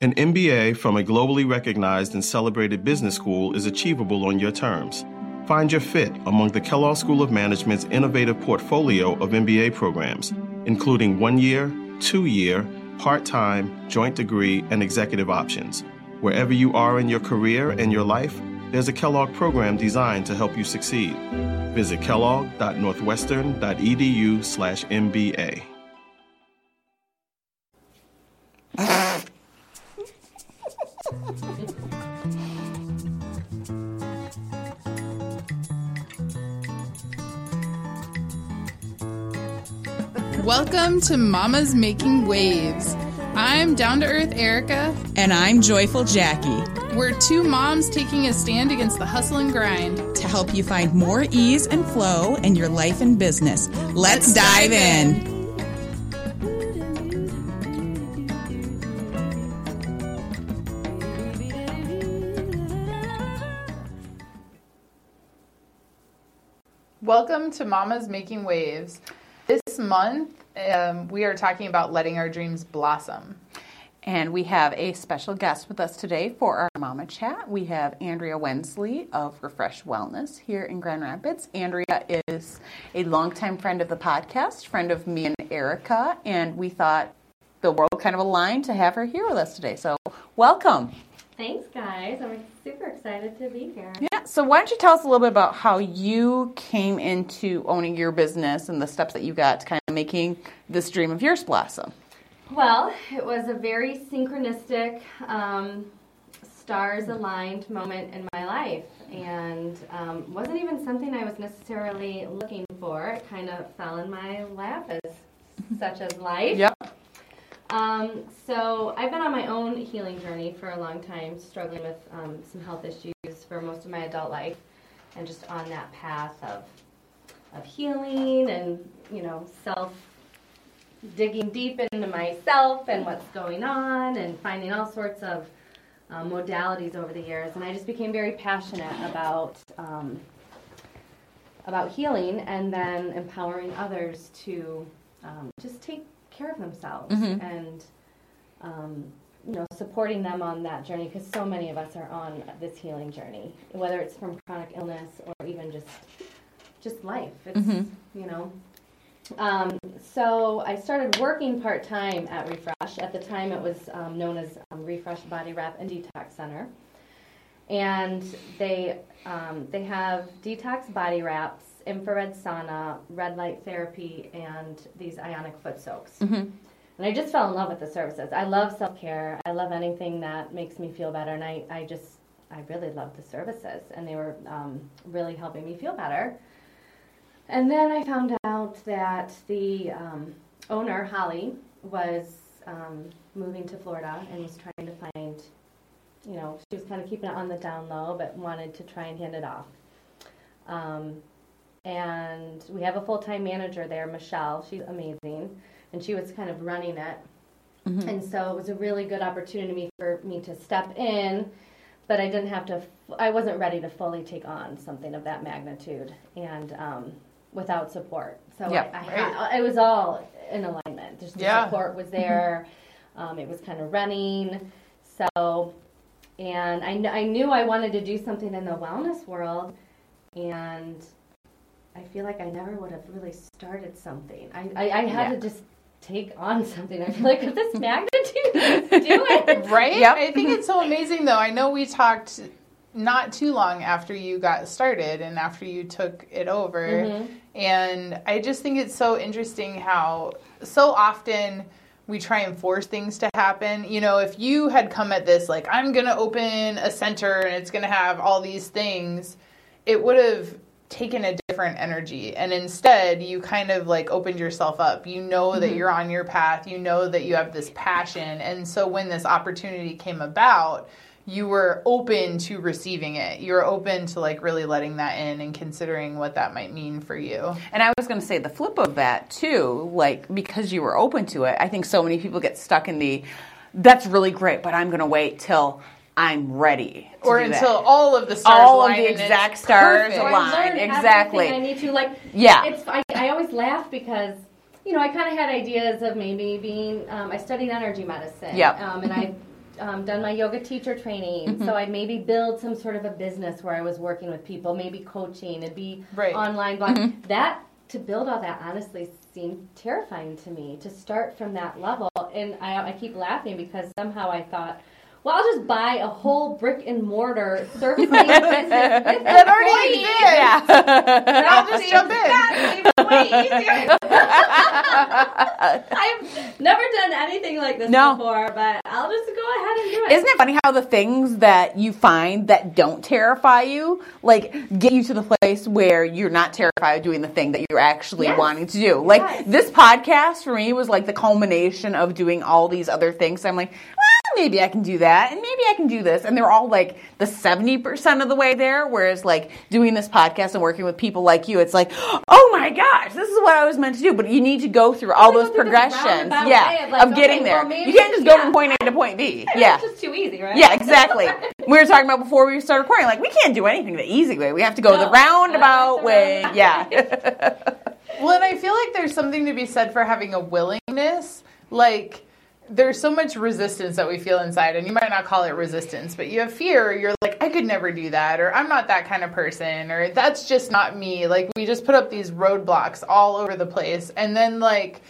An MBA from a globally recognized and celebrated business school is achievable on your terms. Find your fit among the Kellogg School of Management's innovative portfolio of MBA programs, including one year, two year, part time, joint degree, and executive options. Wherever you are in your career and your life, there's a Kellogg program designed to help you succeed. Visit kellogg.northwestern.edu Welcome to Mama's Making Waves. I'm down to earth Erica. And I'm Joyful Jacqui. We're two moms taking a stand against the hustle and grind to help you find more ease and flow in your life and business. Let's, Let's dive, dive in. in. Welcome to Mama's Making Waves. This month, um, we are talking about letting our dreams blossom. And we have a special guest with us today for our Mama Chat. We have Andrea Winsley of Refresh Wellness here in Grand Rapids. Andrea is a longtime friend of the podcast, friend of me and Erica, and we thought the world kind of aligned to have her here with us today. So, welcome. Thanks, guys. I'm super excited to be here. Yeah. So, why don't you tell us a little bit about how you came into owning your business and the steps that you got to kind of making this dream of yours blossom? Well, it was a very synchronistic, um, stars aligned moment in my life, and um, wasn't even something I was necessarily looking for. It kind of fell in my lap as such as life. Yep. Um, so I've been on my own healing journey for a long time, struggling with um, some health issues for most of my adult life, and just on that path of of healing and you know self digging deep into myself and what's going on and finding all sorts of um, modalities over the years and i just became very passionate about um, about healing and then empowering others to um, just take care of themselves mm-hmm. and um, you know supporting them on that journey because so many of us are on this healing journey whether it's from chronic illness or even just just life it's mm-hmm. you know um, so I started working part time at Refresh. At the time, it was um, known as um, Refresh Body Wrap and Detox Center, and they um, they have detox body wraps infrared sauna, red light therapy, and these ionic foot soaks. Mm-hmm. And I just fell in love with the services. I love self care. I love anything that makes me feel better. And I, I just, I really loved the services. And they were um, really helping me feel better. And then I found out that the um, owner, Holly, was um, moving to Florida and was trying to find, you know, she was kind of keeping it on the down low, but wanted to try and hand it off. Um, and we have a full time manager there, Michelle. She's amazing, and she was kind of running it. Mm-hmm. And so it was a really good opportunity for me to step in, but I didn't have to. I wasn't ready to fully take on something of that magnitude, and um, without support. So yep, I, I right. had, it was all in alignment. Just the yeah. support was there. Um, it was kind of running. So, and I, I knew I wanted to do something in the wellness world, and I feel like I never would have really started something. I, I, I had yeah. to just take on something. I feel like with this magnitude, do it. right? Yep. I think it's so amazing though. I know we talked not too long after you got started and after you took it over. Mm-hmm. And I just think it's so interesting how so often we try and force things to happen. You know, if you had come at this like, I'm going to open a center and it's going to have all these things, it would have taken a different energy and instead you kind of like opened yourself up you know that mm-hmm. you're on your path you know that you have this passion and so when this opportunity came about you were open to receiving it you were open to like really letting that in and considering what that might mean for you and i was going to say the flip of that too like because you were open to it i think so many people get stuck in the that's really great but i'm going to wait till I'm ready. or until that. all of the stars all of the exact stars align. Exactly. I need to like. Yeah. It's. I, I always laugh because you know I kind of had ideas of maybe being. Um, I studied energy medicine. Yeah. Um, and I um, done my yoga teacher training, Mm-hmm. so I'd maybe build some sort of a business where I was working with people, maybe coaching, it'd be Right. online blog. That to build all that honestly seemed terrifying to me to start from that level, and I, I keep laughing because somehow I thought. Well, I'll just buy a whole brick and mortar service business That already exists. I'll just jump in. way easier. I've never done anything like this No. before, but I'll just go ahead and do it. Isn't it funny how the things that you find that don't terrify you, like get you to the place where you're not terrified of doing the thing that you're actually Yes. wanting to do? Like Yes. this podcast for me was like the culmination of doing all these other things. I'm like, maybe I can do that, and maybe I can do this, and they're all like the seventy percent of the way there. Whereas like doing this podcast and working with people like you, it's like, oh my gosh, this is what I was meant to do. But you need to go through all those progressions, roundabout yeah, way of, like, of getting okay, there. well, maybe- you can't just go yeah. from point A to point B. It's Yeah. just too easy, right? Yeah, exactly. we were talking about before we started recording, like we can't do anything the easy way. We have to go No, the roundabout the way. roundabout. Yeah. Well, and I feel like there's something to be said for having a willingness. Like, there's so much resistance that we feel inside, and you might not call it resistance, but you have fear. You're like, I could never do that, or I'm not that kind of person, or that's just not me. Like, we just put up these roadblocks all over the place. And then, like,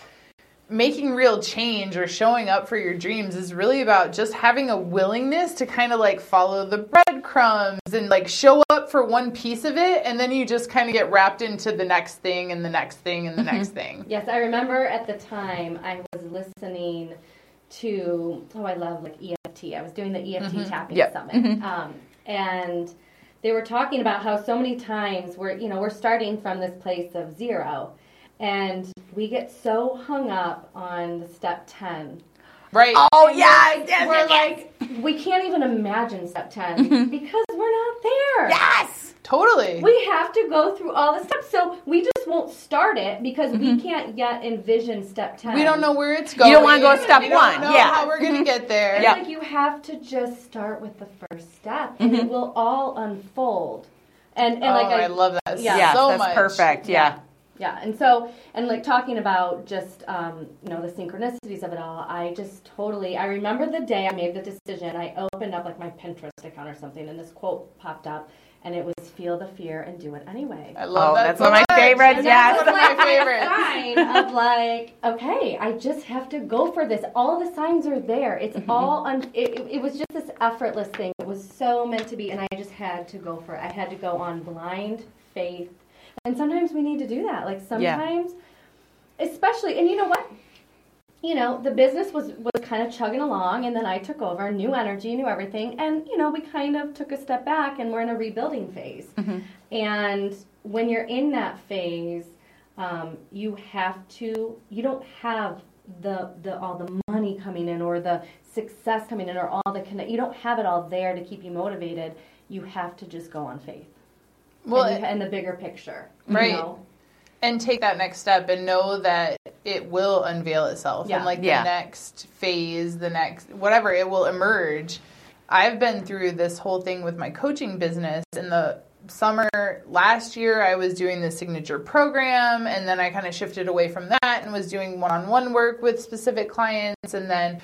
making real change or showing up for your dreams is really about just having a willingness to kind of like follow the breadcrumbs and like show up for one piece of it and then you just kind of get wrapped into the next thing and the next thing and the mm-hmm. next thing. Yes, I remember at the time I was listening to oh I love like EFT. I was doing the EFT mm-hmm. tapping Yep. summit, mm-hmm. um, and they were talking about how so many times we're you know we're starting from this place of zero, and we get so hung up on the step ten. Right. oh yeah. Yes, we're yes, like we can't even imagine step 10 mm-hmm. because we're not there. yes. Totally. We have to go through all the steps. So we just won't start it because we mm-hmm. can't yet envision step 10. we don't know where it's going. You don't wanna go step We don't one. know Yeah. how we're going to mm-hmm. get there. It's Yeah. like you have to just start with the first step and it mm-hmm. will all unfold. And, and oh, like I, love that Yeah. Yes, so that's much. perfect. Yeah. Yeah, and so and like talking about just um, you know the synchronicities of it all, I just totally I remember the day I made the decision. I opened up like my Pinterest account or something, and this quote popped up, and it was "Feel the fear and do it anyway." I love Oh, that. that's so one of my favorites, And yes. That's one of my favorites. sign of like, okay, I just have to go for this. All the signs are there. It's Mm-hmm. all un- it, it- it was just this effortless thing. It was so meant to be, and I just had to go for it. I had to go on blind faith, and sometimes we need to do that. Like Yeah. sometimes, especially, and you know what? You know, the business was was kind of chugging along, and then I took over, new energy, new everything, and you know, we kind of took a step back, and we're in a rebuilding phase. And when you're in that phase, um, you have to. You don't have the the all the money coming in or the success coming in or all the connect. You don't have it all there to keep you motivated. You have to just go on faith. Well, and, you- and the bigger picture, you Right. know? and take that next step and know that it will unveil itself Yeah. and like Yeah. the next phase the next whatever it will emerge i've been through this whole thing with my coaching business in the summer last year i was doing the signature program and then i kind of shifted away from that and was doing one-on-one work with specific clients and then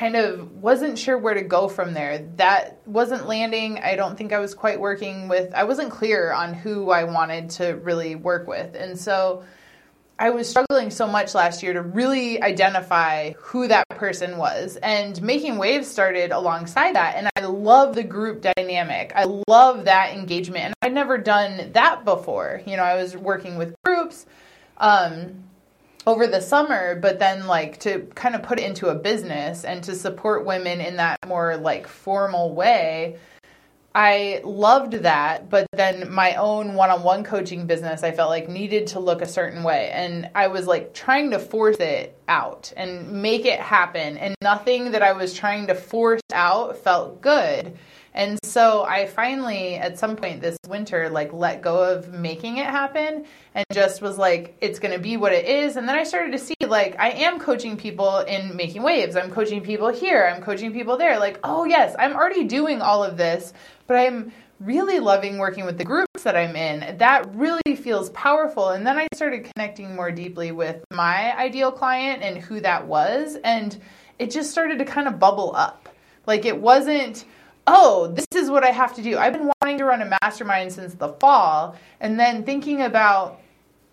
kind of wasn't sure where to go from there. That wasn't landing. I don't think I was quite working with, I wasn't clear on who I wanted to really work with. And so I was struggling so much last year to really identify who that person was. And Making Waves started alongside that. And I love the group dynamic. I love that engagement. And I'd never done that before. You know, I was working with groups. Um, over the summer, but then like to kind of put it into a business and to support women in that more like formal way. I loved that, but then my own one-on-one coaching business I felt like needed to look a certain way and I was like trying to force it out and make it happen and nothing that I was trying to force out felt good. And so I finally, at some point this winter, like let go of making it happen and just was like, it's going to be what it is. And then I started to see, like, I am coaching people in making waves. I'm coaching people here. I'm coaching people there. Like, oh, yes, I'm already doing all of this, but I'm really loving working with the groups that I'm in. That really feels powerful. And then I started connecting more deeply with my ideal client and who that was. And it just started to kind of bubble up Like it wasn't, oh, this is what I have to do. I've been wanting to run a mastermind since the fall, and then thinking about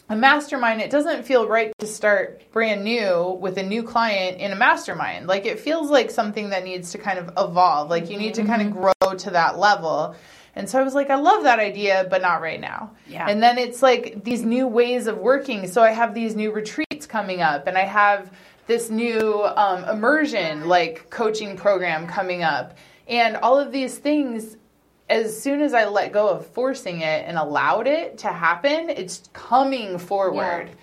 a mastermind, it doesn't feel right to start brand new with a new client in a mastermind. Like it feels like something that needs to kind of evolve. Like you need to kind of grow to that level. And so I was like, I love that idea, but not right now. Yeah. And then it's like these new ways of working. So I have these new retreats coming up, and I have this new um, immersion like coaching program coming up. And all of these things as soon as I let go of forcing it and allowed it to happen, it's coming forward. Yeah.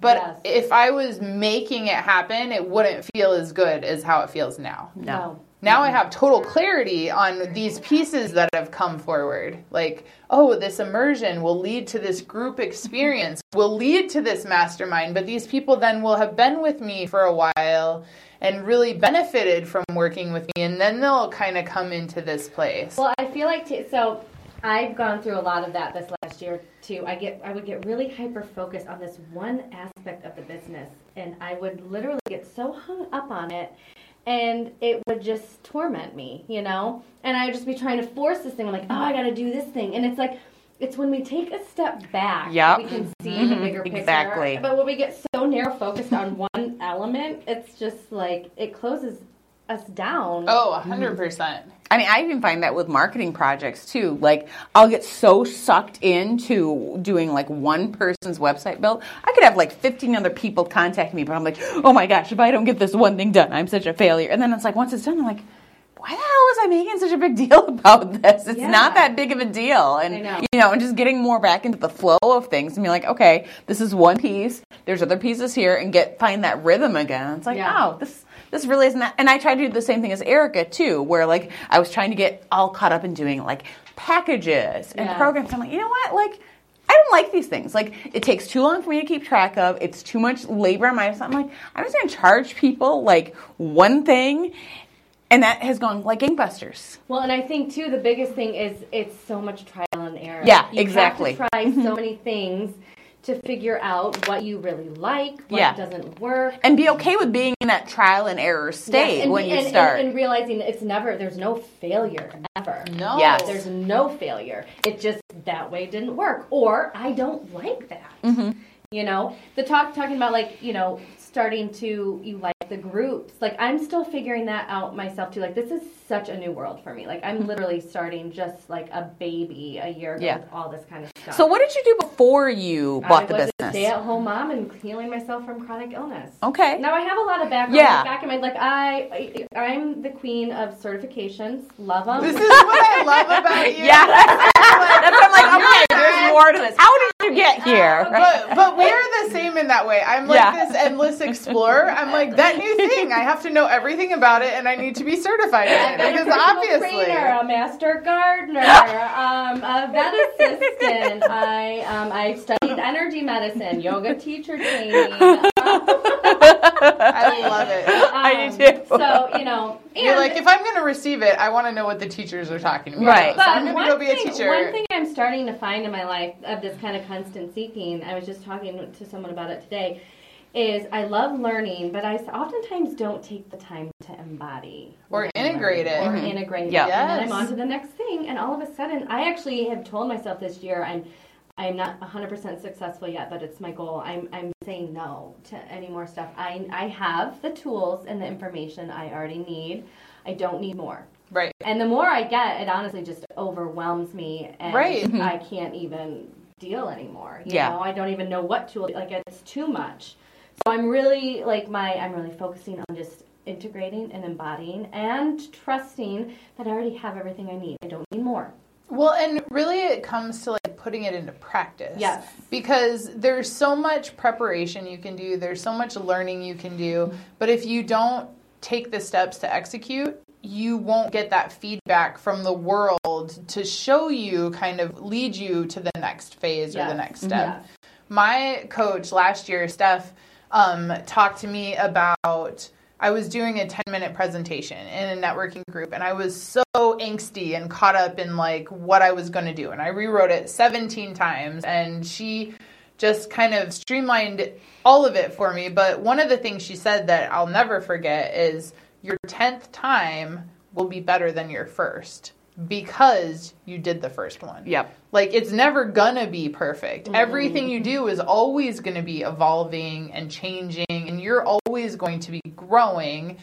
But Yes. if I was making it happen, it wouldn't feel as good as how it feels now. No. Now I have total clarity on these pieces that have come forward. Like, oh, this immersion will lead to this group experience, will lead to this mastermind, but these people then will have been with me for a while and really benefited from working with me, and then they'll kind of come into this place. Well, I feel like t- so. I've gone through a lot of that this last year too. I get I would get really hyper focused on this one aspect of the business, and I would literally get so hung up on it, and it would just torment me, you know. And I'd just be trying to force this thing. I'm like, oh, I got to do this thing, and it's like. It's when we take a step back, Yep. we can see the mm-hmm. bigger picture. Exactly. But when we get so narrow focused on one element, it's just like it closes us down. Oh, 100%. Mm-hmm. I mean, I even find that with marketing projects too. Like, I'll get so sucked into doing like one person's website build. I could have like 15 other people contact me, but I'm like, oh my gosh, if I don't get this one thing done, I'm such a failure. And then it's like, once it's done, I'm like, why the hell was I making such a big deal about this? It's Yeah. not that big of a deal. And, know. you know, and just getting more back into the flow of things and be like, okay, this is one piece. There's other pieces here and get, find that rhythm again. It's like, Yeah. oh, this, this really isn't that. And I tried to do the same thing as Erica too, where like I was trying to get all caught up in doing like packages and Yeah. programs. I'm like, you know what? Like, I don't like these things. Like, it takes too long for me to keep track of. It's too much labor on my. side. I'm like, I'm just going to charge people like one thing, and that has gone like gangbusters. Well, and I think too the biggest thing is it's so much trial and error. Yeah, you exactly. Have to try so many things to figure out what you really like, what Yeah. doesn't work. And be okay with being in that trial and error state Yes, and when be- you and, start. and, and realizing it's never there's no failure ever. No. Yes. There's no failure. It just that way didn't work, or I don't like that. Mm-hmm. You know, the talk talking about like you know starting to you like the groups. Like I'm still figuring that out myself too. Like this is such a new world for me. Like I'm mm-hmm. literally starting just like a baby a year ago Yeah. with all this kind of stuff. so, what did you do before you bought I the was a business? stay-at-home mom and healing myself from chronic illness. Okay. Now I have a lot of background. Yeah. Back in my like I, I I'm the queen of certifications. Love them. This is what I love about you. Yeah, that's, that's what I'm like. Okay, there's more to this. How did you get here? But but we're the same in that way. I'm like Yeah. this endless explorer. I'm like that new thing. I have to know everything about it, and I need to be certified in it I'm a because personal obviously. trainer, a master gardener, um, a vet assistant. I um, I studied energy medicine, yoga teacher training. I love it. I do Um, too. So you know, and You're like, if I'm going to receive it, I want to know what the teachers are talking about. Right. So I'm going one to go be a thing, teacher. one thing I'm starting to find in my life of this kind of constant seeking, I was just talking to someone about it today, is I love learning, but I oftentimes don't take the time to embody Or integrate it. or Mhm. integrate Yeah. it, and then I'm on to the next thing, and all of a sudden, I actually have told myself this year I'm. I'm not 100% successful yet, but it's my goal. I'm, I'm saying no to any more stuff. I, I have the tools and the information I already need. I don't need more. Right. And the more I get, it honestly just overwhelms me, and Right. I mm-hmm. can't even deal anymore. You Yeah. know, I don't even know what tool. Like it's too much. So I'm really like my. I'm really focusing on just integrating and embodying and trusting that I already have everything I need. I don't need more. Well, and really it comes to like putting it into practice. Yes. Because there's so much preparation you can do, there's so much learning you can do, but if you don't take the steps to execute, you won't get that feedback from the world to show you kind of lead you to the next phase or the next step. Yes. My coach last year, Steph, um, talked to me about I was doing a 10 minute presentation in a networking group and I was so angsty and caught up in like what I was going to do. And I rewrote it 17 times and she just kind of streamlined all of it for me. But one of the things she said that I'll never forget is your 10th time will be better than your first because you did the first one. Yep. Like it's never gonna be perfect. Mm-hmm. Everything you do is always gonna be evolving and changing, and you're always going to be growing.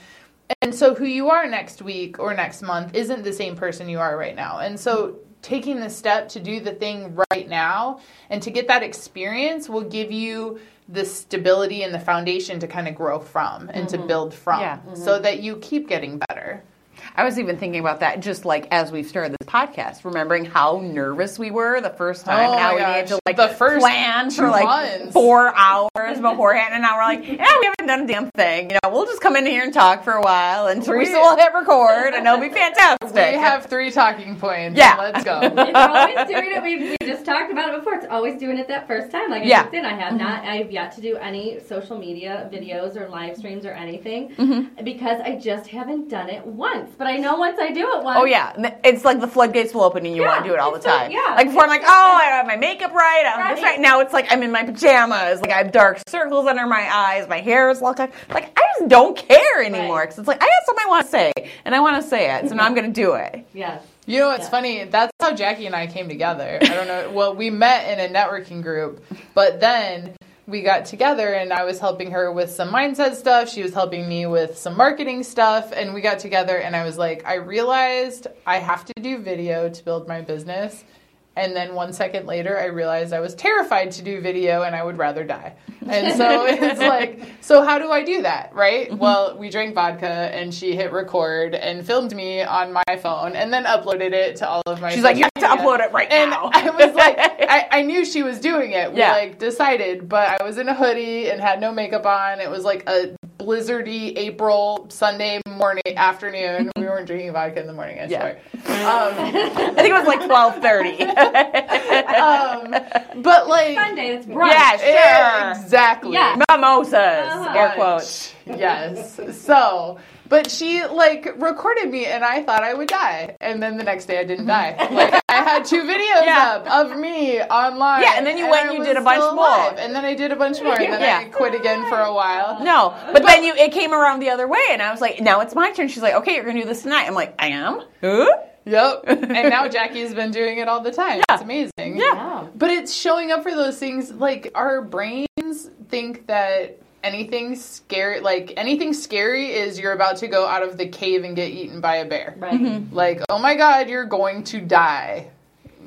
And so, who you are next week or next month isn't the same person you are right now. And so, taking the step to do the thing right now and to get that experience will give you the stability and the foundation to kind of grow from and to mm-hmm. build from Yeah. so mm-hmm. that you keep getting better. I was even thinking about that just like as we've started this podcast, remembering how nervous we were the first time Oh and how my we needed gosh. to like The first plan for like months. four hours beforehand and now we're like, yeah, we haven't done a damn thing. You know, we'll just come in here and talk for a while and Teresa We- will hit record and it'll be fantastic. We have three talking points. Yeah. Let's go. It's always doing it. We, we just talked about it before. It's always doing it that first time. Like I Yeah. just. I have not. I have yet to do any social media videos or live streams or anything Mm-hmm. because I just haven't done it once. But I know once I do it once. Oh yeah, it's like the floodgates will open and you Yeah, want to do it all the it's so- time. yeah. Like before, I'm like, oh, I have my makeup right, I have this Right. right. Now it's like I'm in my pajamas, like I have dark circles under my eyes, my hair is locked. up. Like I just don't care anymore Right. because it's like I have something I want to say and I want to say it, so now I'm gonna do it. Yeah. You know what's Yeah. funny? That's how Jacqui and I came together. I don't know. Well, we met in a networking group, but then we got together and I was helping her with some mindset stuff. She was helping me with some marketing stuff. And we got together and I was like, I realized I have to do video to build my business. And then one second later, I realized I was terrified to do video and I would rather die. And so it's like, so how do I do that, right? Mm-hmm. Well, we drank vodka and she hit record and filmed me on my phone and then uploaded it to all of my She's like, you have to upload it right and now. I was like, I, I knew she was doing it. We Yeah. like decided, but I was in a hoodie and had no makeup on. It was like a blizzardy April Sunday morning, afternoon. We weren't drinking vodka in the morning, I Yeah. Um, I think it was like 12:30. Um, but like, Sunday. It's brunch. yeah, Yeah, sure. exactly. Yeah. Mimosas, Uh-huh. air quotes. Yes. So, but she like recorded me, and I thought I would die, and then the next day I didn't die. Like I had two videos Yeah. up of me online. Yeah, and then you went and you did a bunch more. alive, and then I did a bunch more, and then Yeah. I quit again for a while. No, but then you it came around the other way, and I was like, now it's my turn. She's like, okay, you're gonna do this tonight. I'm like, I am. Huh? Yep. And now Jacqui's been doing it all the time. It's amazing. Yeah. Wow. But it's showing up for those things. Like our brains think that anything scary, like anything scary, is you're about to go out of the cave and get eaten by a bear. Right. Mm-hmm. Like, oh my god, you're going to die.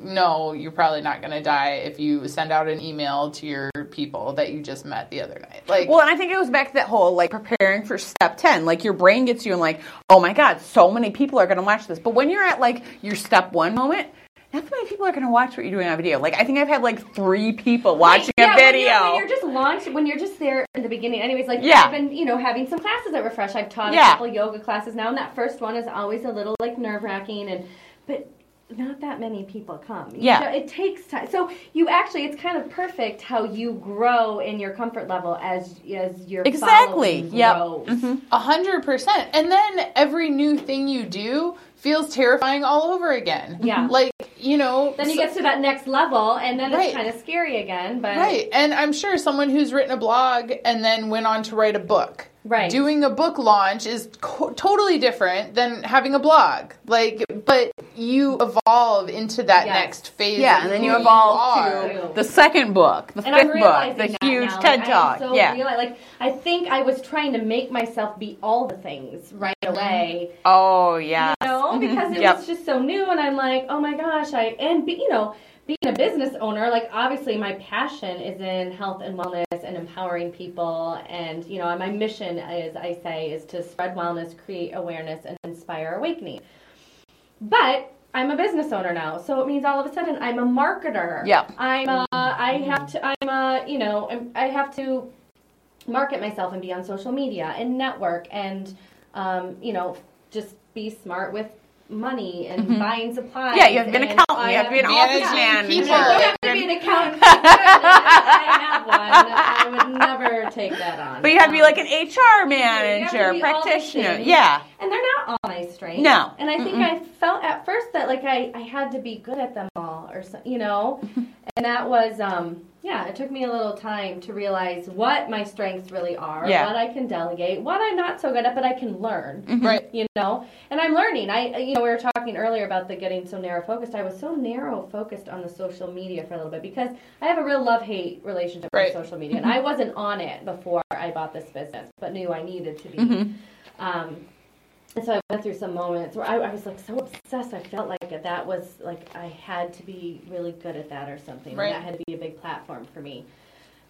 No, you're probably not going to die if you send out an email to your people that you just met the other night. Like, Well, and I think it goes back to that whole like preparing for step 10. Like your brain gets you and like, oh my God, so many people are going to watch this. But when you're at like your step one moment, not that many people are going to watch what you're doing on video. Like I think I've had like three people watching yeah, a when video. you're, when you're just launched, when you're just there in the beginning. Anyways, like Yeah. I've been, you know, having some classes at Refresh. I've taught Yeah. a couple yoga classes now, and that first one is always a little like nerve wracking, and but not that many people come. You Yeah. know, it takes time. So you actually, it's kind of perfect how you grow in your comfort level as as your Exactly. Yeah. Mm-hmm. A hundred percent. And then every new thing you do feels terrifying all over again. Yeah. Like, you know. Then you so- get to that next level, and then Right. it's kind of scary again. But Right. And I'm sure someone who's written a blog and then went on to write a book. Right. Doing a book launch is co- totally different than having a blog. Like, but you evolve into that Yes. next phase. yeah, of and then you evolve are. to the second book, the and fifth book, the that huge now. TED like, Talk. I so yeah. reali- like I think I was trying to make myself be all the things right mm-hmm. away. Oh, yeah. You know, because it Yep. was just so new, and I'm like, oh my gosh, I and be, you know, being a business owner, like obviously my passion is in health and wellness and empowering people, and you know, my mission is, I say, is to spread wellness, create awareness, and inspire awakening. But I'm a business owner now, so it means all of a sudden I'm a marketer. Yeah. I'm a, I have to I'm a you know I'm, I have to market myself and be on social media and network and um, you know just be smart with money and buying supplies. Mm-hmm. Yeah, you have to be an accountant, you have to be an office manager. people. I have to be an accountant. I have one. I would never take that on. But you have to be like an HR manager, be all the practitioner. Yeah. and they're not all my strengths. No. And I think I felt at first that like I, I had to be good at them all or so, you know. and that was um yeah, it took me a little time to realize what my strengths really are, Yeah. what I can delegate, what I'm not so good at but I can learn. Mm-hmm. Right. You know, and I'm learning. I, uh, you know, we were talking earlier about the getting so narrow focused. I was so narrow focused on the social media for a little bit because I have a real love hate relationship Right. with social media, and I mm-hmm. wasn't on it before I bought this business, but knew I needed to be. Mm-hmm. Um, and so I went through some moments where I, I was like so obsessed. I felt like that was like I had to be really good at that or something. Right. That had to be a big platform for me.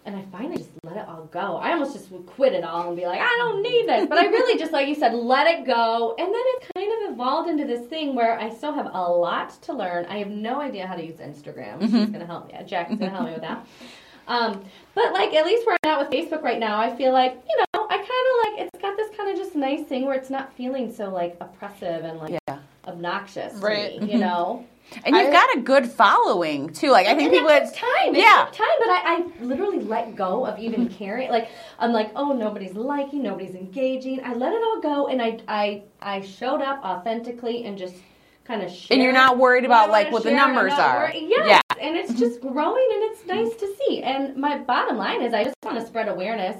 And I finally just let it all go. I almost just would quit it all and be like, I don't need this. But I really just, like you said, let it go. And then it kind of evolved into this thing where I still have a lot to learn. I have no idea how to use Instagram. She's mm-hmm. going to help me. Jack's going to help me with that. Um, but like at least where I'm at with Facebook right now, I feel like you know I kind of like it's got this kind of just nice thing where it's not feeling so like oppressive and like Yeah. obnoxious, to Right. me, you know. And you've I- got a good following too. Like I think And people. it takes time. It Yeah. took time, but I, I literally let go of even caring. Like I'm like, oh, nobody's liking, nobody's engaging. I let it all go, and I I I showed up authentically and just kind of shared. And you're not worried about, like, what the share, and numbers are. worried- Yes, Yeah. And it's mm-hmm. just growing, and it's nice to see. And my bottom line is, I just want to spread awareness.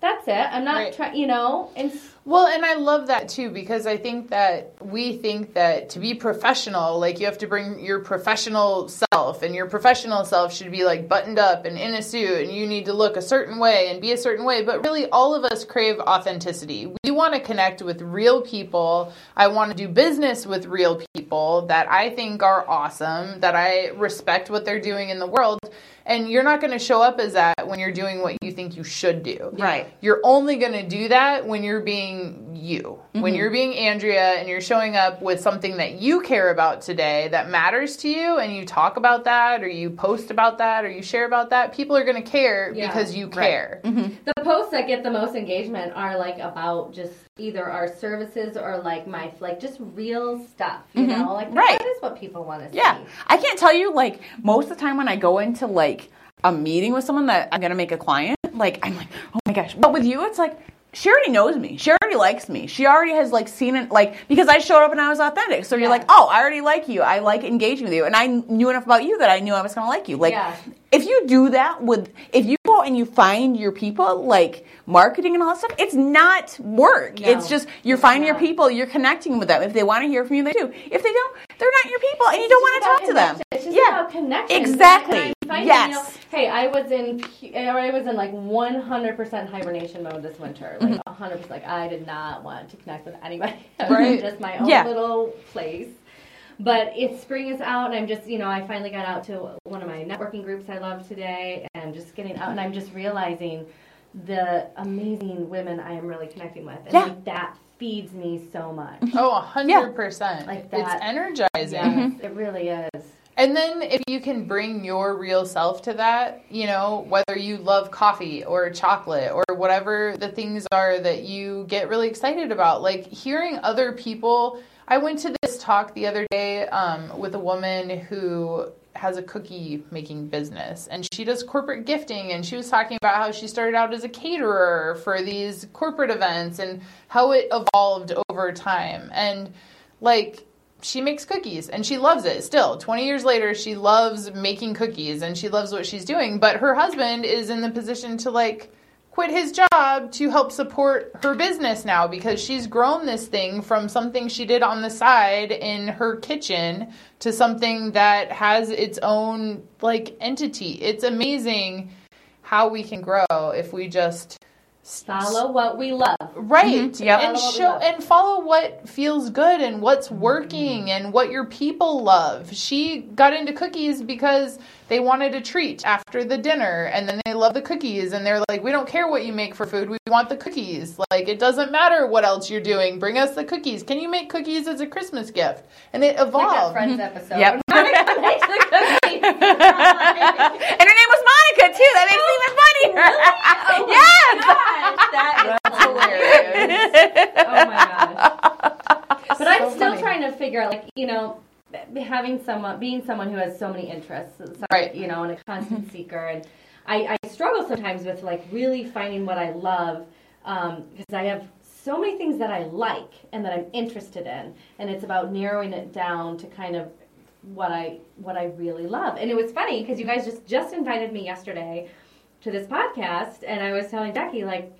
That's it. I'm not Right. trying, you know, and Well, and I love that too because I think that we think that to be professional, like you have to bring your professional self, and your professional self should be like buttoned up and in a suit, and you need to look a certain way and be a certain way. But really, all of us crave authenticity. We want to connect with real people. I want to do business with real people that I think are awesome, that I respect what they're doing in the world. And you're not going to show up as that when you're doing what you think you should do. Right. You're only going to do that when you're being you. When mm-hmm. you're being Andrea and you're showing up with something that you care about today that matters to you and you talk about that or you post about that or you share about that, people are going to care Yeah. because you care. Mm-hmm. the posts that get the most engagement are like about just either our services or like my like just real stuff. You mm-hmm. know, like Right. that is what people want to see. Yeah. I can't tell you, like, most of the time when I go into, like, a meeting with someone that I'm to make a client, like, I'm like, oh my gosh. But with you, it's like, she already knows me. She already likes me. She already has, like, seen it, like, because I showed up and I was authentic. So you're like, oh, I already like you. I like engaging with you. And I knew enough about you that I knew I was to like you. Like, Yeah. if you do that with, if you and you find your people, like, marketing and all that stuff, it's not work. No, it's just, you're it's finding your people, you're connecting with them. If they want to hear from you, they do. If they don't, they're not your people and you don't want to talk to them. It's just yeah. about connection. Exactly. Yes. You know, hey, I was in, I was in like 100% hibernation mode this winter. Mm-hmm. Like 100%. Like I did not want to connect with anybody. Right. just my own Yeah. little place. But it's spring is out, and I'm just, you know, I finally got out to one of my networking groups I love today, and just getting out, and I'm just realizing the amazing women I am really connecting with, and Yeah. like, that feeds me so much. Oh, a hundred percent. Like that. It's that. energizing. Yes, mm-hmm. it really is. And then if you can bring your real self to that, you know, whether you love coffee or chocolate or whatever the things are that you get really excited about, like hearing other people. I went to this talk the other day um, with a woman who has a cookie making business and she does corporate gifting and she was talking about how she started out as a caterer for these corporate events and how it evolved over time. And like she makes cookies and she loves it still. 20 years later she loves making cookies and she loves what she's doing but her husband is in the position to like quit his job to help support her business now because she's grown this thing from something she did on the side in her kitchen to something that has its own like entity. It's amazing how we can grow if we just Follow what we love. Right. Mhm. Yep. And Follow what we show and follow what feels good and what's working and what your people love. She got into cookies because they wanted a treat after the dinner and then they love the cookies and they're like, We don't care what you make for food, we want the cookies. Like it doesn't matter what else you're doing. Bring us the cookies. Can you make cookies as a Christmas gift? And it Like that evolved. Friends episode. Yep. Monica makes the cookies. And her name was Monica too. That makes it even funnier. Oh my yes. gosh, that is hilarious. oh my gosh. But I'm still funny. trying to figure out, like, you know, having someone, being someone who has so many interests, so- Right. you know, and a constant mm-hmm. seeker. And I, I struggle sometimes with, like, really finding what I love um, because I have so many things that I like and that I'm interested in, and it's about narrowing it down to kind of what I what I really love. And it was funny because you guys just just invited me yesterday to this podcast, and I was telling Becky like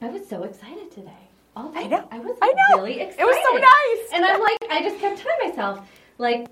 I was so excited today. All day. I know. I was I know. really excited. It was so nice. And I'm like, I just kept telling myself, like,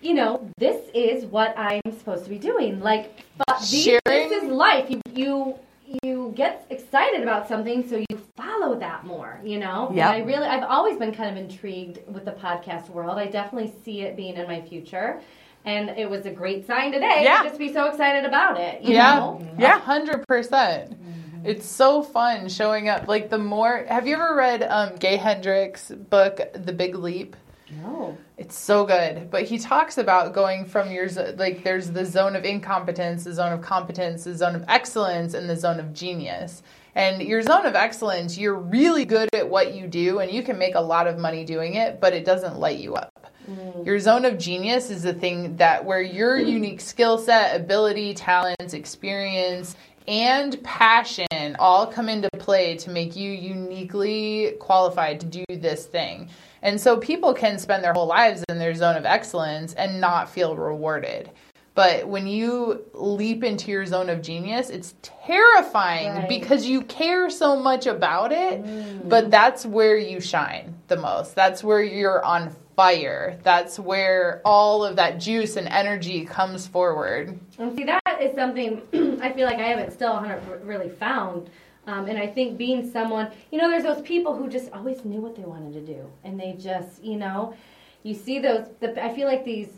you know, this is what I'm supposed to be doing. Like, but these, this is life. You you you get excited about something, so you follow that more. You know. Yeah. I really, I've always been kind of intrigued with the podcast world. I definitely see it being in my future. And it was a great sign today Yeah. to just be so excited about it. You Yeah, know? yeah, hundred percent. It's so fun showing up. Like the more, have you ever read um, Gay Hendricks' book, The Big Leap? No. It's so good. But he talks about going from your zo- like there's the zone of incompetence, the zone of competence, the zone of excellence, and the zone of genius. And your zone of excellence, you're really good at what you do and you can make a lot of money doing it, but it doesn't light you up. Mm. Your zone of genius is the thing that where your unique skill set, ability, talents, experience, and passion all come into play to make you uniquely qualified to do this thing. And so people can spend their whole lives in their zone of excellence and not feel rewarded. But when you leap into your zone of genius, it's terrifying Right. because you care so much about it. But that's where you shine the most. That's where you're on fire. That's where all of that juice and energy comes forward. And see, that is something I feel like I haven't still really found. Um, and I think being someone, you know, there's those people who just always knew what they wanted to do, and they just, you know, you see those. The, I feel like these,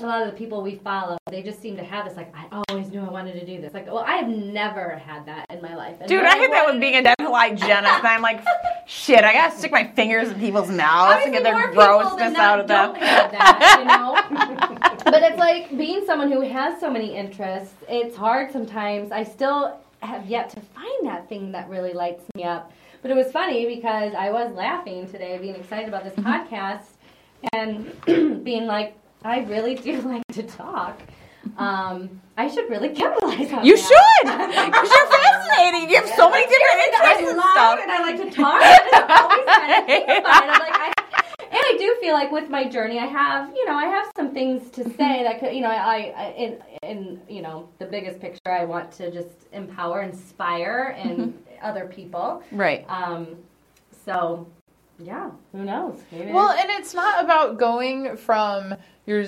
a lot of the people we follow, they just seem to have this like, I always knew I wanted to do this. Like, well, I have never had that in my life. And Dude, I hit that with being a dental hygienist, and I'm like, shit, I gotta stick my fingers in people's mouths and get their grossness out of them. that, you know. but it's like being someone who has so many interests. It's hard sometimes. I still have yet to find that thing that really lights me up. But it was funny because I was laughing today, being excited about this Mm-hmm. podcast, and being like, I really do like to talk. Um, I should really capitalize on that. You that. should! Because you're fascinating. You have so many different I interests and love stuff. and I like to talk. And I always kind of think about it. I'm like, I, and I do feel like with my journey, I have, you know, I have some things to say that could, you know, I, I in, in, you know, the biggest picture, I want to just empower, inspire, and other people. Right. Um, so, yeah, who knows? Maybe Well, and it's not about going from your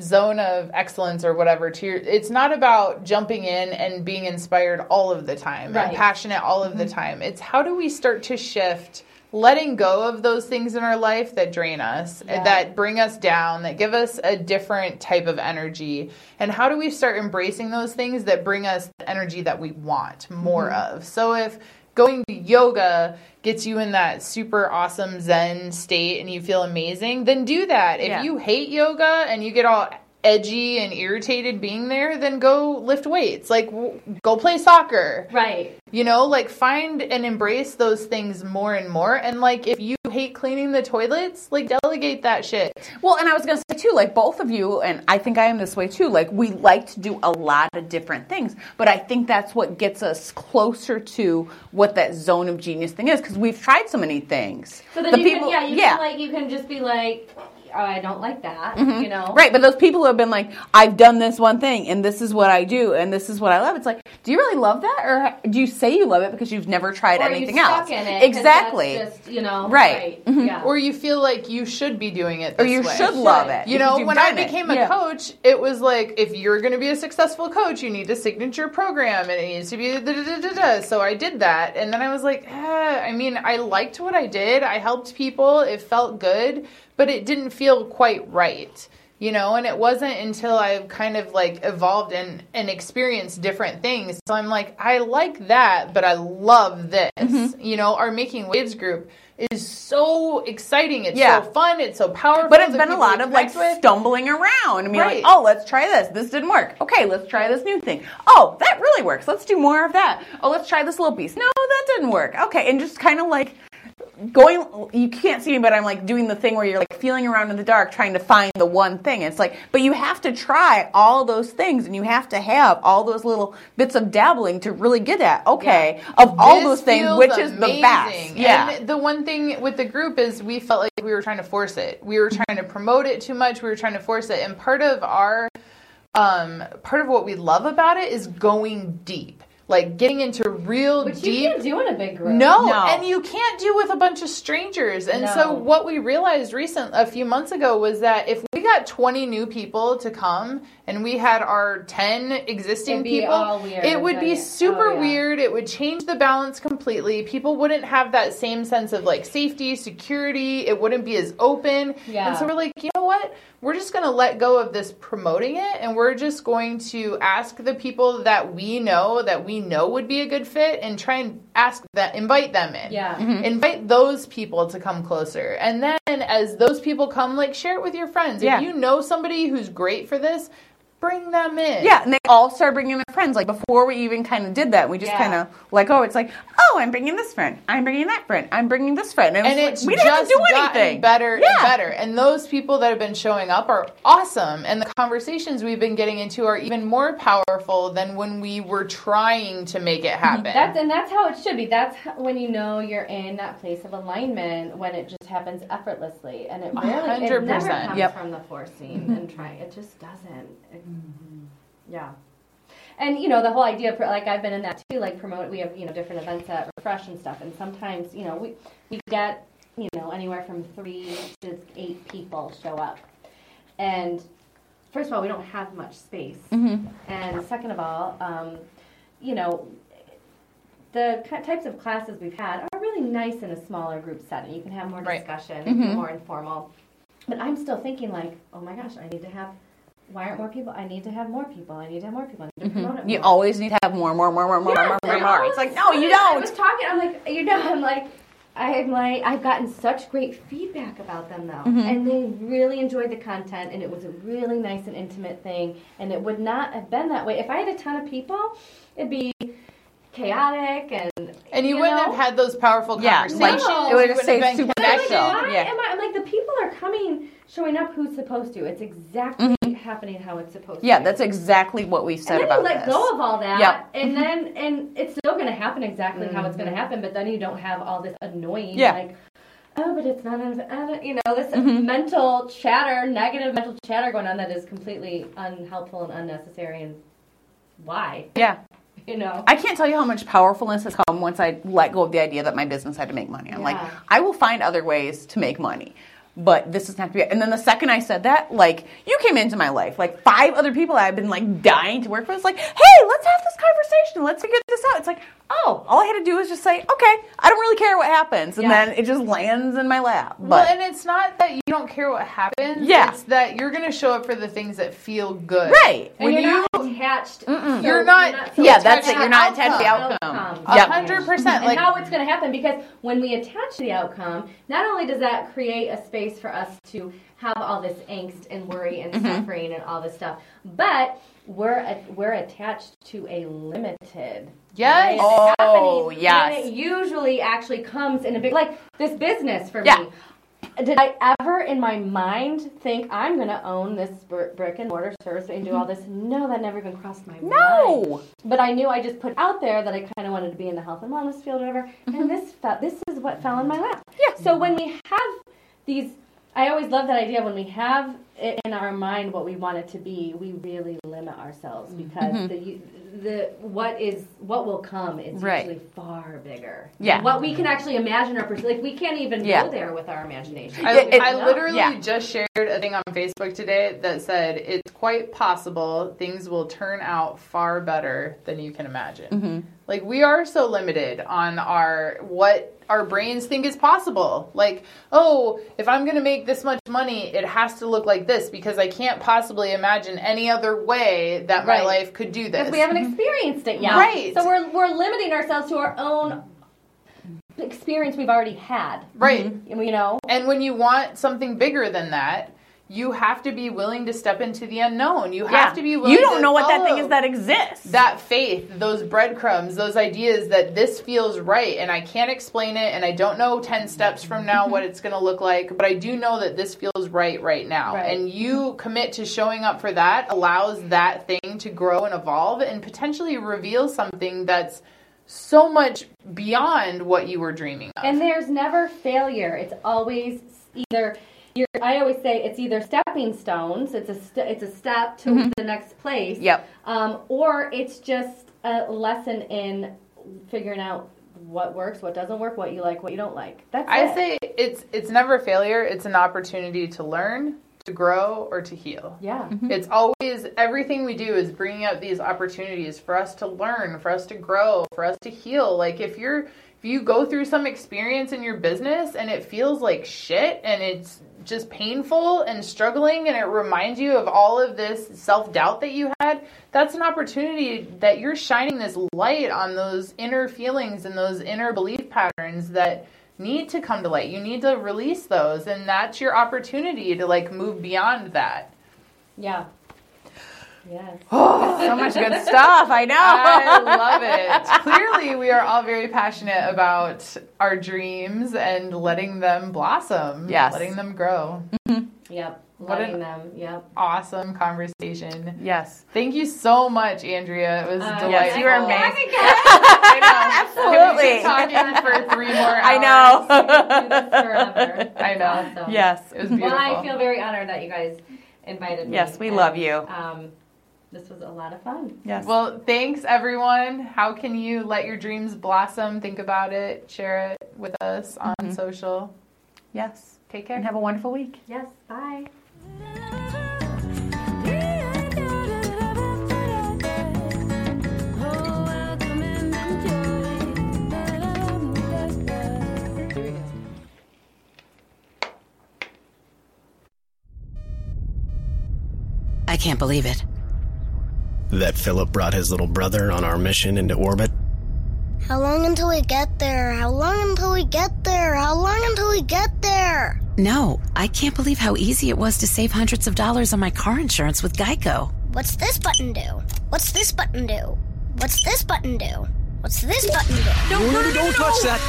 zone of excellence or whatever to your it's not about jumping in and being inspired all of the time Right. and passionate all of the time. It's how do we start to shift letting go of those things in our life that drain us, Yeah. that bring us down, that give us a different type of energy. And how do we start embracing those things that bring us the energy that we want more Mm-hmm. of? So if going to yoga gets you in that super awesome zen state and you feel amazing, then do that. If Yeah. you hate yoga and you get all edgy and irritated being there, then go lift weights. Like w- go play soccer. right. You know, like find and embrace those things more and more. And like if you hate cleaning the toilets, like delegate that shit. Well, and I was gonna say too, like both of you, and I think I am this way too. Like we like to do a lot of different things, but I think that's what gets us closer to what that zone of genius thing is because we've tried so many things. So then The you people- can, yeah, you yeah. can like, you can just be like, oh, I don't like that, Mm-hmm. you know? Right, but those people who have been like, I've done this one thing, and this is what I do, and this is what I love. It's like, do you really love that, or do you say you love it because you've never tried Or anything you else? stuck in it. 'cause exactly. That's just, you know, Right. Mm-hmm. Yeah. Or you feel like you should be doing it or you way. should love it. You know, when I done it. became a Yeah. coach, it was like if you're going to be a successful coach, you need a signature program, and it needs to be da da da da da. So I did that, and then I was like, eh, I mean, I liked what I did. I helped people. It felt good, but it didn't feel quite right. You know, and it wasn't until I've kind of like evolved and and experienced different things. So I'm like, I like that, but I love this. Mm-hmm. You know, our Making Waves group is so exciting. It's Yeah. so fun. It's so powerful. But it's been a lot of like with. stumbling around. I mean, Right. like, oh, let's try this. This didn't work. Okay, let's try this new thing. Oh, that really works. Let's do more of that. Oh, let's try this little piece. No, that didn't work. Okay, and just kind of like going you can't see me but i'm like doing the thing where you're like feeling around in the dark trying to find the one thing it's like but you have to try all those things and you have to have all those little bits of dabbling to really get at okay of all This those things which is the best yeah And the one thing with the group is we felt like we were trying to force it. We were trying to promote it too much. We were trying to force it. And part of our um part of what we love about it is going deep. Like getting into real Which deep you can't do in a big group. No, No. and you can't do with a bunch of strangers. And so what we realized recent a few months ago was that if we got 20 new people to come and we had our 10 existing people, it would be oh, super Oh, yeah. weird. It would change the balance completely. People wouldn't have that same sense of like safety, security. It wouldn't be as open. Yeah. And so we're like, you know what? We're just going to let go of this promoting it and we're just going to ask the people that we know that we know would be a good fit and try and ask that invite them in. Yeah. Mm-hmm. Invite those people to come closer. And then as those people come like share it with your friends. Yeah. If you know somebody who's great for this, bring them in. yeah, and they all started bringing their friends. Like before we even kind of did that, we just Yeah. kind of like, oh, It's like, oh, I'm bringing this friend. I'm bringing that friend. I'm bringing this friend. And, and it's it's like, we didn't have just to do gotten anything. better Yeah. and better. And those people that have been showing up are awesome. And the conversations we've been getting into are even more powerful than when we were trying to make it happen. That's and that's how it should be. That's how, when you know you're in that place of alignment when it just happens effortlessly, and it really it never comes Yep. from the forcing mm-hmm. and trying. It just doesn't. It- Mm-hmm. yeah. And you know the whole idea, of, like I've been in that too. Like promote, we have you know different events at Refresh and stuff, and sometimes you know we we get you know anywhere from three to eight people show up, and first of all we don't have much space, mm-hmm. and second of all, um, you know the types of classes we've had are really nice in a smaller group setting. You can have more Right. discussion, it's more informal. But I'm still thinking like, oh my gosh, I need to have. Why aren't more people? I need to have more people. I need to have more people. I need to promote it You more. always need to have more, more, more, more, more, Yes, more, more, more. It's like, no, you don't. I was talking. I'm like, you know, I'm like, I'm like, I've gotten such great feedback about them though, Mm-hmm. and they really enjoyed the content, and it was a really nice and intimate thing, and it would not have been that way if I had a ton of people. It'd be chaotic and and you, wouldn't know? have had those powerful Yeah, conversations. like, You it would just wouldn't say have been super But I'm like, special. why Yeah. am I? I'm like, the people are coming, showing up who's supposed to. It's exactly happening how it's supposed Mm-hmm. Yeah, that's exactly what we said and then about you let this. go of all that, Yep. and then and it's still going to happen exactly how it's going to happen. But then you don't have all this annoying, Yeah. like, oh, but it's not, uh, you know, this Mm-hmm. mental chatter, negative mental chatter going on that is completely unhelpful and unnecessary. And why, yeah. You know? I can't tell you how much powerfulness has come once I let go of the idea that my business had to make money. I'm like, I will find other ways to make money. But this doesn't have to be. And then the second I said that, like, you came into my life. Like, five other people I've been, like, dying to work with. It's like, hey, let's have this conversation. Let's figure this out. It's like, oh, all I had to do was just say, okay, I don't really care what happens. And Yeah. then it just lands in my lap. But well, and it's not that you don't care what happens. Yeah. It's that you're going to show up for the things that feel good. Right. And When you're you not attached. so You're not- so yeah, that's it. You're to not attached to the outcome. outcome. Outcome. A Yep. hundred percent. and how it's going to happen because when we attach to the outcome, not only does that create a space for us to have all this angst and worry and mm-hmm. suffering and all this stuff, but we're a, we're attached to a limited. Yes. way Oh, happening, yes. And it usually actually comes in a big like this business for Yeah. me. Did I ever in my mind think I'm going to own this br- brick and mortar service and do all mm-hmm. this? No, that never even crossed my mind. No. But I knew I just put out there that I kind of wanted to be in the health and wellness field, or whatever. And mm-hmm. this fe- this is what fell in my lap. Yeah. So when we have these, I always love that idea. When we have it in our mind what we want it to be, we really limit ourselves because the the what is what will come is Right. usually far bigger. Yeah. What we can actually imagine or pursue, like we can't even Yeah. go there with our imagination. I, It- it- I literally yeah. just shared a thing on Facebook today that said it's quite possible things will turn out far better than you can imagine. Mm-hmm. Like we are so limited on our what our brains think is possible. Like, oh, if I'm going to make this much money, it has to look like this because I can't possibly imagine any other way that my Right. life could do this. because we haven't mm-hmm. experienced it yet. Right. So we're we're limiting ourselves to our own experience we've already had. right. Mm-hmm. You know. And when you want something bigger than that, you have to be willing to step into the unknown. You Yeah. have to be willing to You don't know what that thing is that exists. that faith, those breadcrumbs, those ideas that this feels right and I can't explain it and I don't know 10 steps from now what it's going to look like, but I do know that this feels right right now. Right. And you commit to showing up for that allows that thing to grow and evolve and potentially reveal something that's so much beyond what you were dreaming of. And there's never failure. It's always either I always say it's either stepping stones. It's a st- it's a step to the next place. Mm-hmm. Yep. Um, or it's just a lesson in figuring out what works, what doesn't work, what you like, what you don't like. That's I it. say it's it's never a failure, it's an opportunity to learn, to grow or to heal. yeah. It's always everything we do is bringing up these opportunities for us to learn, for us to grow, for us to heal. Like if you're if you go through some experience in your business and it feels like shit and it's just painful and struggling and it reminds you of all of this self-doubt that you had, that's an opportunity that you're shining this light on those inner feelings and those inner belief patterns that need to come to light. You need to release those and that's your opportunity to like move beyond that. Yeah. Yes. so much good stuff. I know. I love it. Clearly, we are all very passionate about our dreams and letting them blossom. Yes. Letting them grow. Yep. What Loving an- them. Yep. Awesome conversation. yes. Thank you so much, Andrea. It was Uh, delightful. Yes, you were amazing. I know. Absolutely. We could talk for three more hours. I know. Do this forever. I know. Awesome. yes. It was beautiful. Well, I feel very honored that you guys invited me. Yes, we and, love you. Um, this was a lot of fun. Yes. Well, thanks everyone. How can you let your dreams blossom? Think about it. Share it with us on mm-hmm. social. yes. Take care. And have a wonderful week. Yes. Bye. I can't believe it. That Philip brought his little brother on our mission into orbit? How long until we get there? How long until we get there? How long until we get there? No, I can't believe how easy it was to save hundreds of dollars on my car insurance with Geico. What's this button do? What's this button do? What's this button do? What's this button do? No, no, no, don't touch that.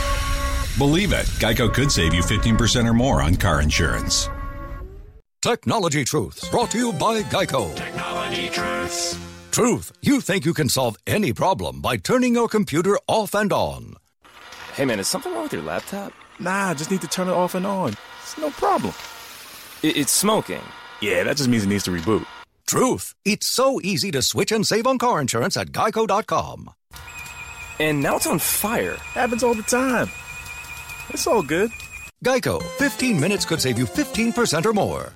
Believe it, Geico could save you 15% or more on car insurance. Technology Truths, brought to you by Geico. Technology truths. Truth, you think you can solve any problem by turning your computer off and on. Hey man, is something wrong with your laptop? Nah, I just need to turn it off and on. It's no problem. I- it's smoking. Yeah, that just means it needs to reboot. Truth, it's so easy to switch and save on car insurance at geico.com. And now it's on fire. Happens all the time. It's all good. Geico, 15 minutes could save you 15% or more.